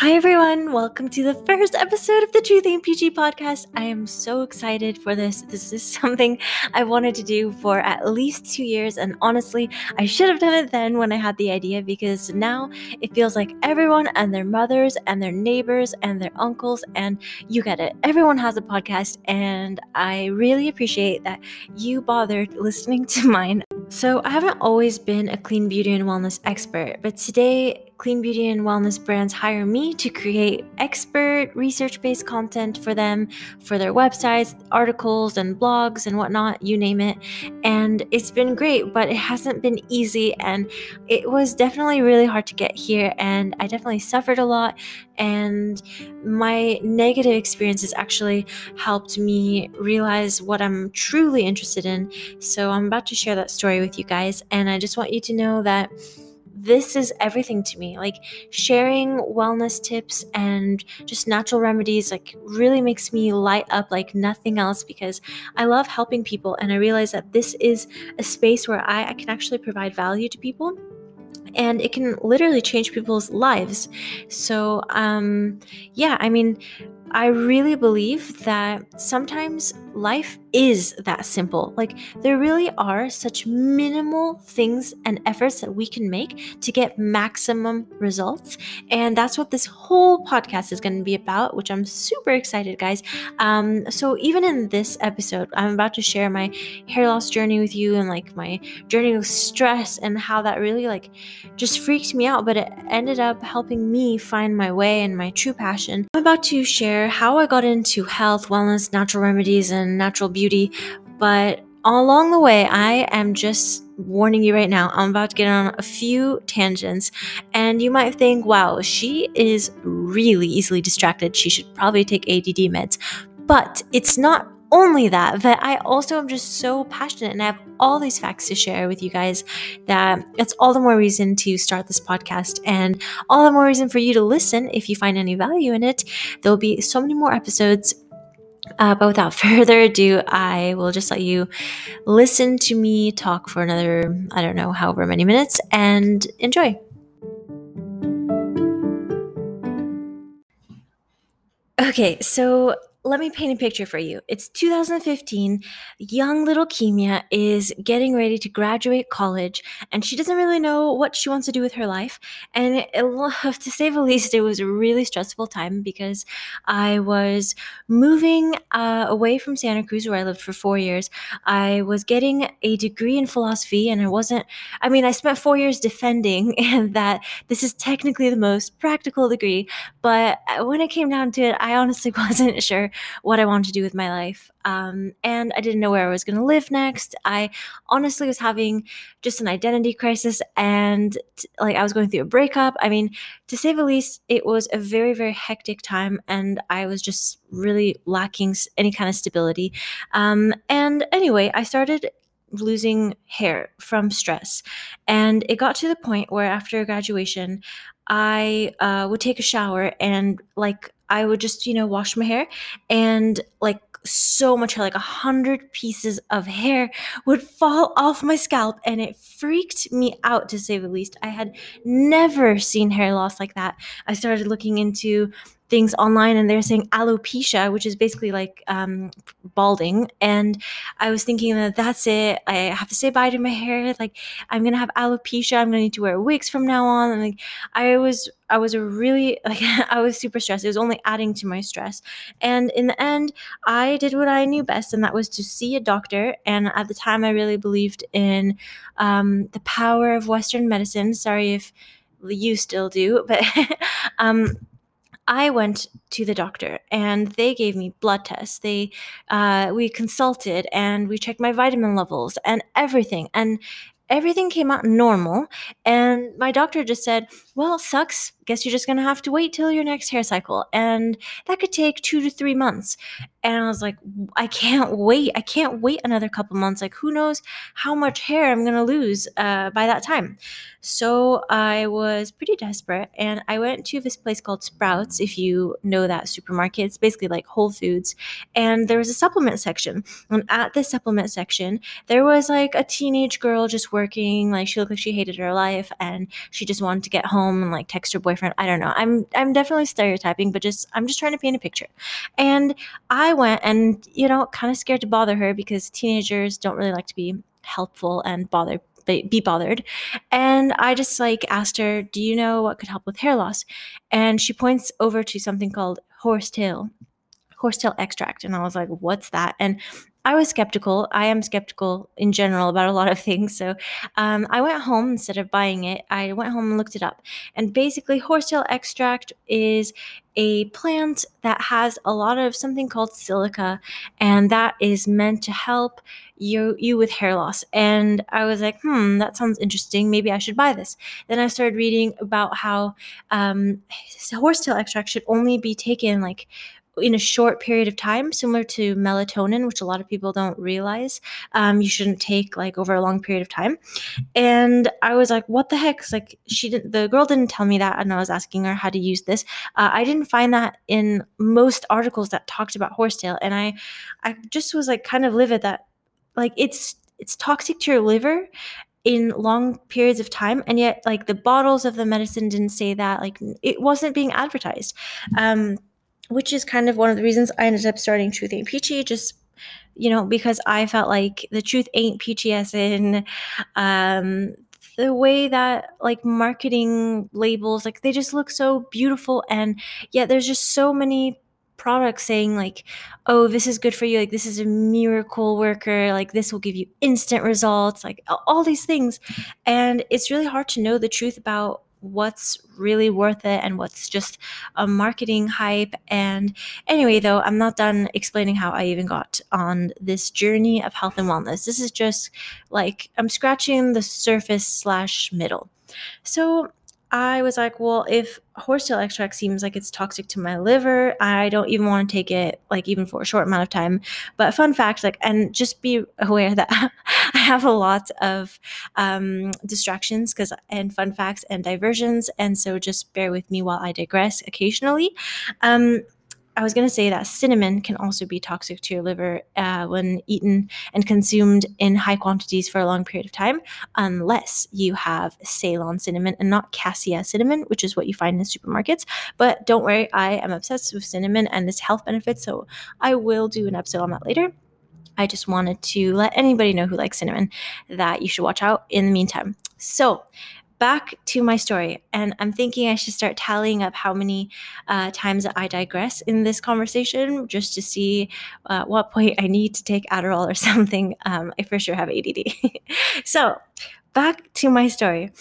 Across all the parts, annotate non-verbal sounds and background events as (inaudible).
Hi, everyone. Welcome to the first episode of the Truth Ain't Peachy podcast. I am so excited for this. This is (laughs) something I wanted to do for at least two years. And honestly, I should have done it then when I had the idea because now it feels like everyone and their mothers and their neighbors and their uncles, and you get it. Everyone has a podcast. And I really appreciate that you bothered listening (laughs) to mine. So, I haven't always been a clean beauty and wellness expert, but today clean beauty and wellness brands hire me to create expert research based content for them for their websites, articles, and blogs and whatnot, you name it. And it's been great, but it hasn't been easy. And it was definitely really hard to get here. And I definitely suffered a lot. And my negative experiences actually helped me realize what I'm truly interested in. So I'm about to share that story with you guys. And I just want you to know that this is everything to me. Like sharing wellness tips and just natural remedies like really makes me light up like nothing else because I love helping people and I realize that this is a space where I, I can actually provide value to people and it can literally change people's lives. So, um, yeah, I mean, I really believe that sometimes life is that simple. Like, there really are such minimal things and efforts that we can make to get maximum results. And that's what this whole podcast is going to be about, which I'm super excited, guys. Um, so, even in this episode, I'm about to share my hair loss journey with you and like my journey with stress and how that really like just freaked me out, but it ended up helping me find my way and my true passion. I'm about to share share how I got into health, wellness, natural remedies, and natural beauty. But along the way, I am just warning you right now, I'm about to get on a few tangents, and you might think, wow, she is really easily distracted. She should probably take ADD meds. But it's not only that, but I also am just so passionate and I have all these facts to share with you guys that it's all the more reason to start this podcast and all the more reason for you to listen if you find any value in it. There'll be so many more episodes. Uh, but without (laughs) further ado, I will just let you listen to me talk for another, I don't know, however many minutes and enjoy. Okay, so let me paint a picture for you. It's 2015. Young little Kimia is getting ready to graduate college, and she doesn't really know what she wants to do with her life. And it, (laughs) to say the least, it was a really stressful time because I was moving uh, away from Santa Cruz, where I lived for four years. I was getting a degree in philosophy, and I wasn't. I mean, I spent four years defending (laughs) that this is technically the most practical degree, but when it came down to it, I honestly (laughs) wasn't sure what I wanted to do with my life. Um, and I didn't know where I was going to live next. I honestly was having just an identity crisis and like I was going through a breakup. I mean, to say the least, it was a very, very hectic time and I was just really lacking any kind of stability. Um, and anyway, I started losing hair from stress. And it got to the point where after graduation, I uh, would take a shower and like I would just, you know, wash my hair and like so much hair, like a hundred pieces of hair would fall off my scalp and it freaked me out to say the least. I had never seen hair loss like that. I started looking into things online and they're saying alopecia, which is basically like um, balding. And I was thinking that that's it. I have to say bye to my hair. Like I'm gonna have alopecia. I'm gonna need to wear wigs from now on. And like I was, I was a really (laughs) like I was super stressed. It was only adding to my stress. And in the end, I did what I knew best, and that was to see a doctor. And at the time, I really believed in um, the power of Western medicine. Sorry if you still do, but (laughs) um, I went to the doctor and they gave me blood tests. They uh, we consulted and we checked my vitamin levels and everything. And everything came out normal. And my doctor just said, Well, sucks. Guess you're just going to have to wait till your next hair cycle. And that could take two to three months. And I was like, I can't wait. I can't wait another couple months. Like, who knows how much hair I'm going to lose uh, by that time. So I was pretty desperate. And I went to this place called Sprouts, if you know that supermarket. It's basically like Whole Foods. And there was a supplement section. And at the supplement section, there was like a teenage girl just working. Like, she looked like she hated her life and she just wanted to get home and like text her boyfriend boyfriend. I don't know. I'm I'm definitely stereotyping, but just I'm just trying to paint a picture. And I went and you know, kind of scared to bother her because teenagers don't really like to be helpful and bother be bothered. And I just like asked her, "Do you know what could help with hair loss?" And she points over to something called horsetail horsetail extract and I was like, "What's that?" And I was skeptical. I am skeptical in general about a lot of things. So um, I went home instead of buying it. I went home and looked it up. And basically, horsetail extract is a plant that has a lot of something called silica, and that is meant to help you you with hair loss. And I was like, hmm, that sounds interesting. Maybe I should buy this. Then I started reading about how um, horsetail extract should only be taken like in a short period of time, similar to melatonin, which a lot of people don't realize. Um, you shouldn't take like over a long period of time. And I was like, what the heck? Like she didn't, the girl didn't tell me that. And I was asking her how to use this. Uh, I didn't find that in most articles that talked about horsetail. And I, I just was like kind of livid that like it's, it's toxic to your liver in long periods of time and yet like the bottles of the medicine didn't say that like it wasn't being advertised um which is kind of one of the reasons I ended up starting Truth Ain't Peachy, just you know, because I felt like the truth ain't peachy as in um, the way that like marketing labels, like they just look so beautiful, and yet there's just so many products saying like oh this is good for you like this is a miracle worker like this will give you instant results like all these things. And it's really hard to know the truth about what's really worth it and what's just a marketing hype. And anyway, though, I'm not done explaining how I even got on this journey of health and wellness. This is just like I'm scratching the surface slash middle. So I was like, well, if horsetail extract seems like it's toxic to my liver, I don't even want to take it like even for a short amount of time. But fun fact, like, and just be aware that (laughs) I have a lot of um, distractions because and fun facts and diversions, and so just bear with me while I digress occasionally. Um, I was going to say that cinnamon can also be toxic to your liver uh, when eaten and consumed in high quantities for a long period of time, unless you have Ceylon cinnamon and not cassia cinnamon, which is what you find in supermarkets. But don't worry, I am obsessed with cinnamon and its health benefits, so I will do an episode on that later. I just wanted to let anybody know who likes cinnamon that you should watch out in the meantime. So, back to my story, and I'm thinking I should start tallying up how many uh, times I digress in this conversation just to see uh, what point I need to take Adderall or (laughs) something. Um, I for sure have ADD. (laughs) so, back to my story.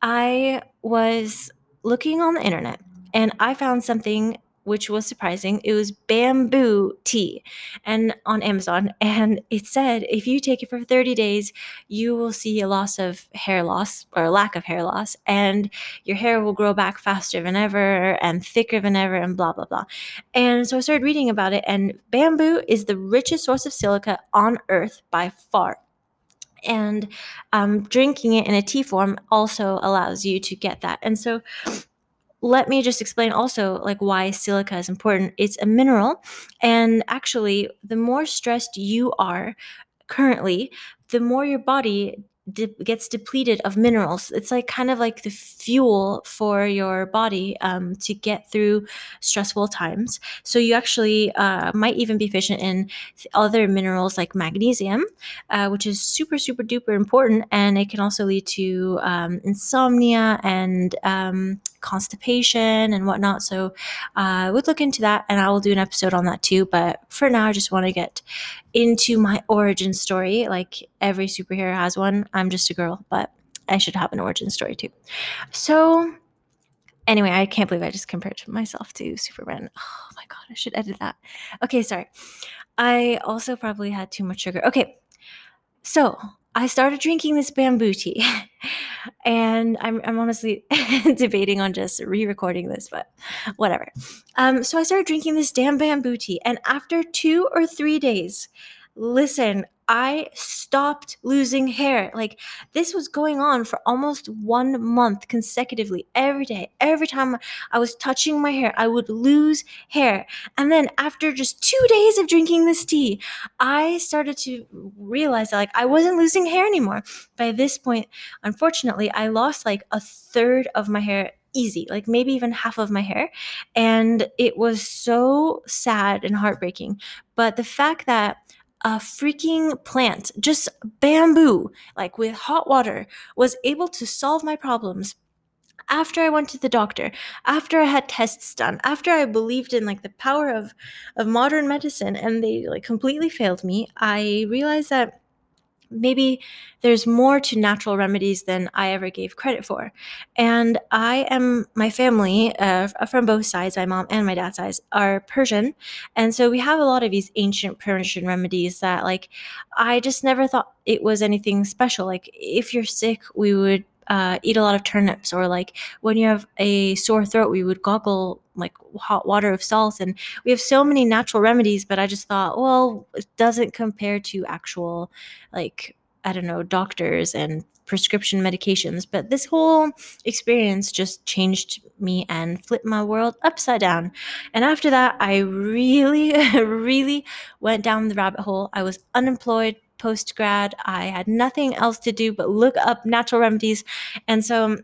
I was looking on the internet and I found something which was surprising. It was bamboo tea and on Amazon (laughs) and it said if you take it for 30 days, you will see a loss of hair loss or lack of hair loss and your hair will grow back faster than ever and thicker than ever and blah blah blah. And so I started reading about it and bamboo is the richest source of silica on earth by far and um, drinking it in a tea form also allows you to get that. And so let me just explain also like why silica is important. It's a mineral and actually the more stressed you are currently, the more your body de- gets depleted of minerals. It's like kind of like the fuel for your body um, to get through stressful times. So you actually uh, might even be deficient in other minerals like magnesium, uh, which is super super duper important, and it can also lead to um, insomnia and um, constipation and whatnot. So uh, I would look into that, and I will do an episode on that too. But for now, I just want to get into my origin story. Like every superhero has one. I'm just a girl, but I should have an origin story too. So, anyway, I can't believe I just compared myself to Superman. Oh my god, I should edit that. Okay, sorry. I also probably had too much sugar. Okay, so I started drinking this bamboo tea. (laughs) and I'm, I'm honestly (laughs) debating on just re-recording this but whatever um, so i started drinking this damn bamboo tea and after two or three days listen I stopped losing hair. Like this was going on for almost one month consecutively, every day. Every time I was touching my hair, I would lose hair. And then after just two days of drinking this tea, I started to realize that like I wasn't losing hair anymore. By this point, unfortunately, I lost like a third of my hair easy, like maybe even half of my hair. And it was so sad and heartbreaking. But the fact that a freaking plant, just bamboo, like with hot water, was able to solve my problems after I went to the doctor, after I had tests done, after I believed in like the power of of modern medicine and they like completely failed me, I realized that maybe there's more to natural remedies than I ever gave credit for. And I am, my family uh, from both sides, my mom and my dad's sides, are Persian. And so we have a lot of these ancient Persian remedies that, like, I just never thought it was anything special. Like, if you're sick, we would uh, eat a lot of turnips, or like when you have a sore throat, we would goggle like hot water of salt. And we have so many natural remedies, but I just thought, well, it doesn't compare to actual, like, I don't know, doctors and prescription medications. But this whole experience just changed me and flipped my world upside down. And after that, I really, (laughs) really went down the rabbit hole. I was unemployed post grad. I had nothing else to do but look up natural remedies. And so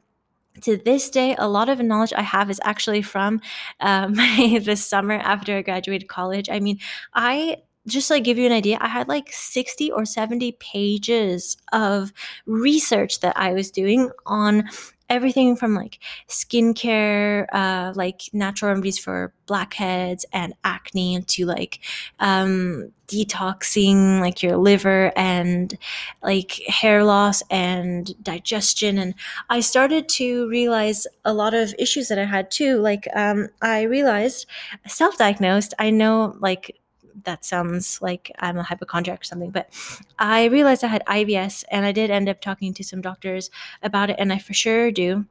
to this day, a lot of the knowledge I have is actually from (laughs) um, this summer after I graduated college. I mean, I just like give you an idea, I had like 60 or 70 pages of research that I was doing on everything from like skincare, uh, like natural remedies for blackheads and acne, to like um, detoxing like your liver and like hair loss and digestion. And I started to realize a lot of issues that I had too. Like um, I realized self-diagnosed. I know like that sounds like I'm a hypochondriac or something, but I realized I had IBS and I did end up talking to some doctors about it, and I for sure do.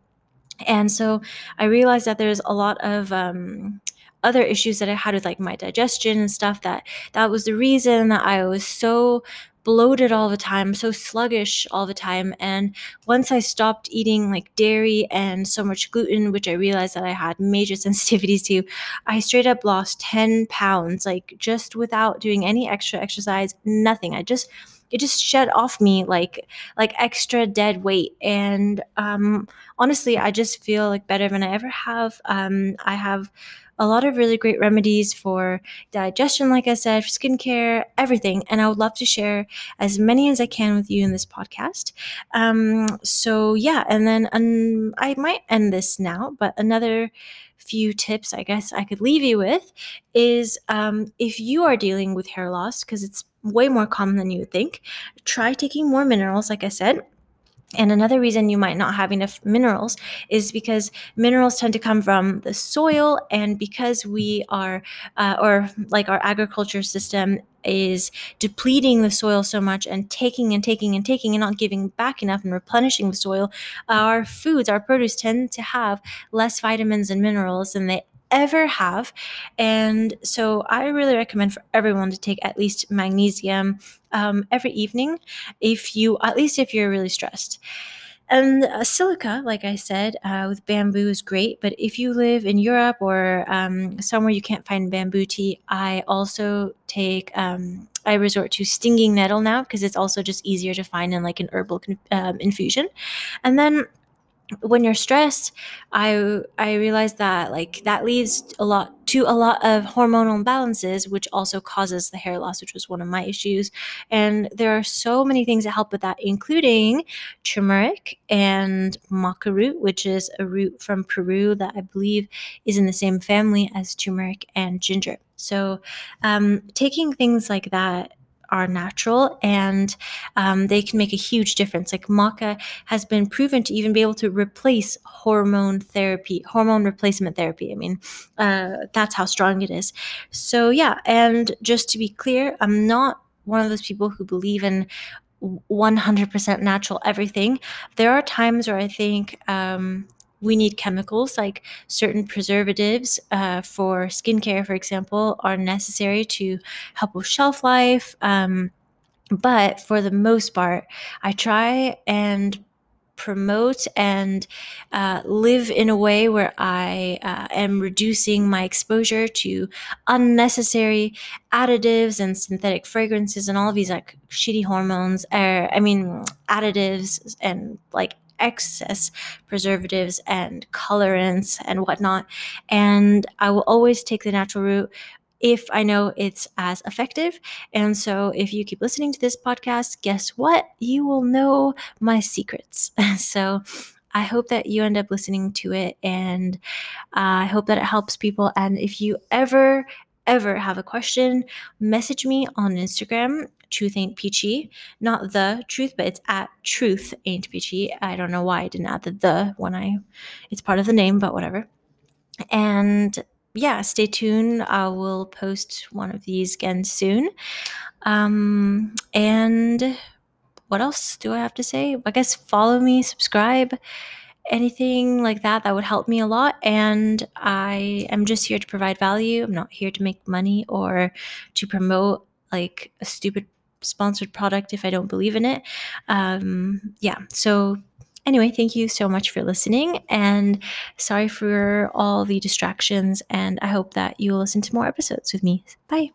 And so I realized that there's a lot of um, other issues that I had with like my digestion and stuff that that was the reason that I was so bloated all the time, so sluggish all the time. And once I stopped eating like dairy and so much gluten, which I realized that I had major (laughs) sensitivities to, I straight up lost 10 pounds, like just without doing any extra exercise, nothing. I just it just shed off me like like extra dead weight and um honestly i just feel like better than i ever have um i have a lot of really great remedies for digestion, like I said, for skincare, everything. And I would love to share as many as I can with you in this podcast. Um, so, yeah, and then um, I might end this now, but another few tips I guess I could leave you with is um, if you are dealing with hair loss, because it's way more common than you would think, try taking more minerals, like I said. And another reason you might not have enough minerals is because minerals tend to come from the soil, and because we are, uh, or like our agriculture system is depleting the soil so much and taking and taking and taking and not giving back enough and replenishing the soil, our foods, our produce tend to have less vitamins and minerals than they ever have. And so I really recommend for everyone to take at least magnesium um, every evening if you, at least if you're really stressed. And uh, silica, like I said, uh, with bamboo is great. But if you live in Europe or um, somewhere you can't find bamboo tea, I also take, um, I resort to stinging nettle now because it's also just easier to find in like an herbal um, infusion. And then when you're stressed i i realized that like that leads a lot to a lot of hormonal imbalances which also causes the hair loss which was one of my issues. And there are so many things that help with that including turmeric and maca root which is a root from peru that i believe is in the same family as turmeric and ginger. So um, taking things like that are natural and um, they can make a huge difference. Like maca has been proven to even be able to replace hormone therapy, hormone replacement therapy. I mean, uh, that's how strong it is. So, yeah. And just to be clear, I'm not one of those people who believe in 100% natural everything. There are times where I think um, we need chemicals like certain preservatives uh, for skincare, for example, are necessary to help with shelf life. Um, but for the most part, I try and promote and uh, live in a way where I uh, am reducing my exposure to unnecessary additives and synthetic fragrances and all of these like shitty hormones. Or, I mean, additives and like excess preservatives and colorants and whatnot. And I will always take the natural route if I know it's as effective. And so, if you keep listening to this podcast, guess what? You will know my secrets. (laughs) so, I hope that you end up listening to it and uh, I hope that it helps people. And if you ever, ever have a question, message me on Instagram. Truth ain't peachy, not the truth, but it's at truth ain't peachy. I don't know why I didn't add the the when I, it's part of the name, but whatever. And yeah, stay tuned. I will post one of these again soon. Um, and what else do I have to say? I guess follow me, subscribe, anything like that. That would help me a lot. And I am just here to provide value. I'm not here to make money or to promote like a stupid sponsored product if I don't believe in it. Um, yeah. So anyway, thank you so much for listening and sorry for all the distractions. And I hope that you will listen to more episodes with me. Bye.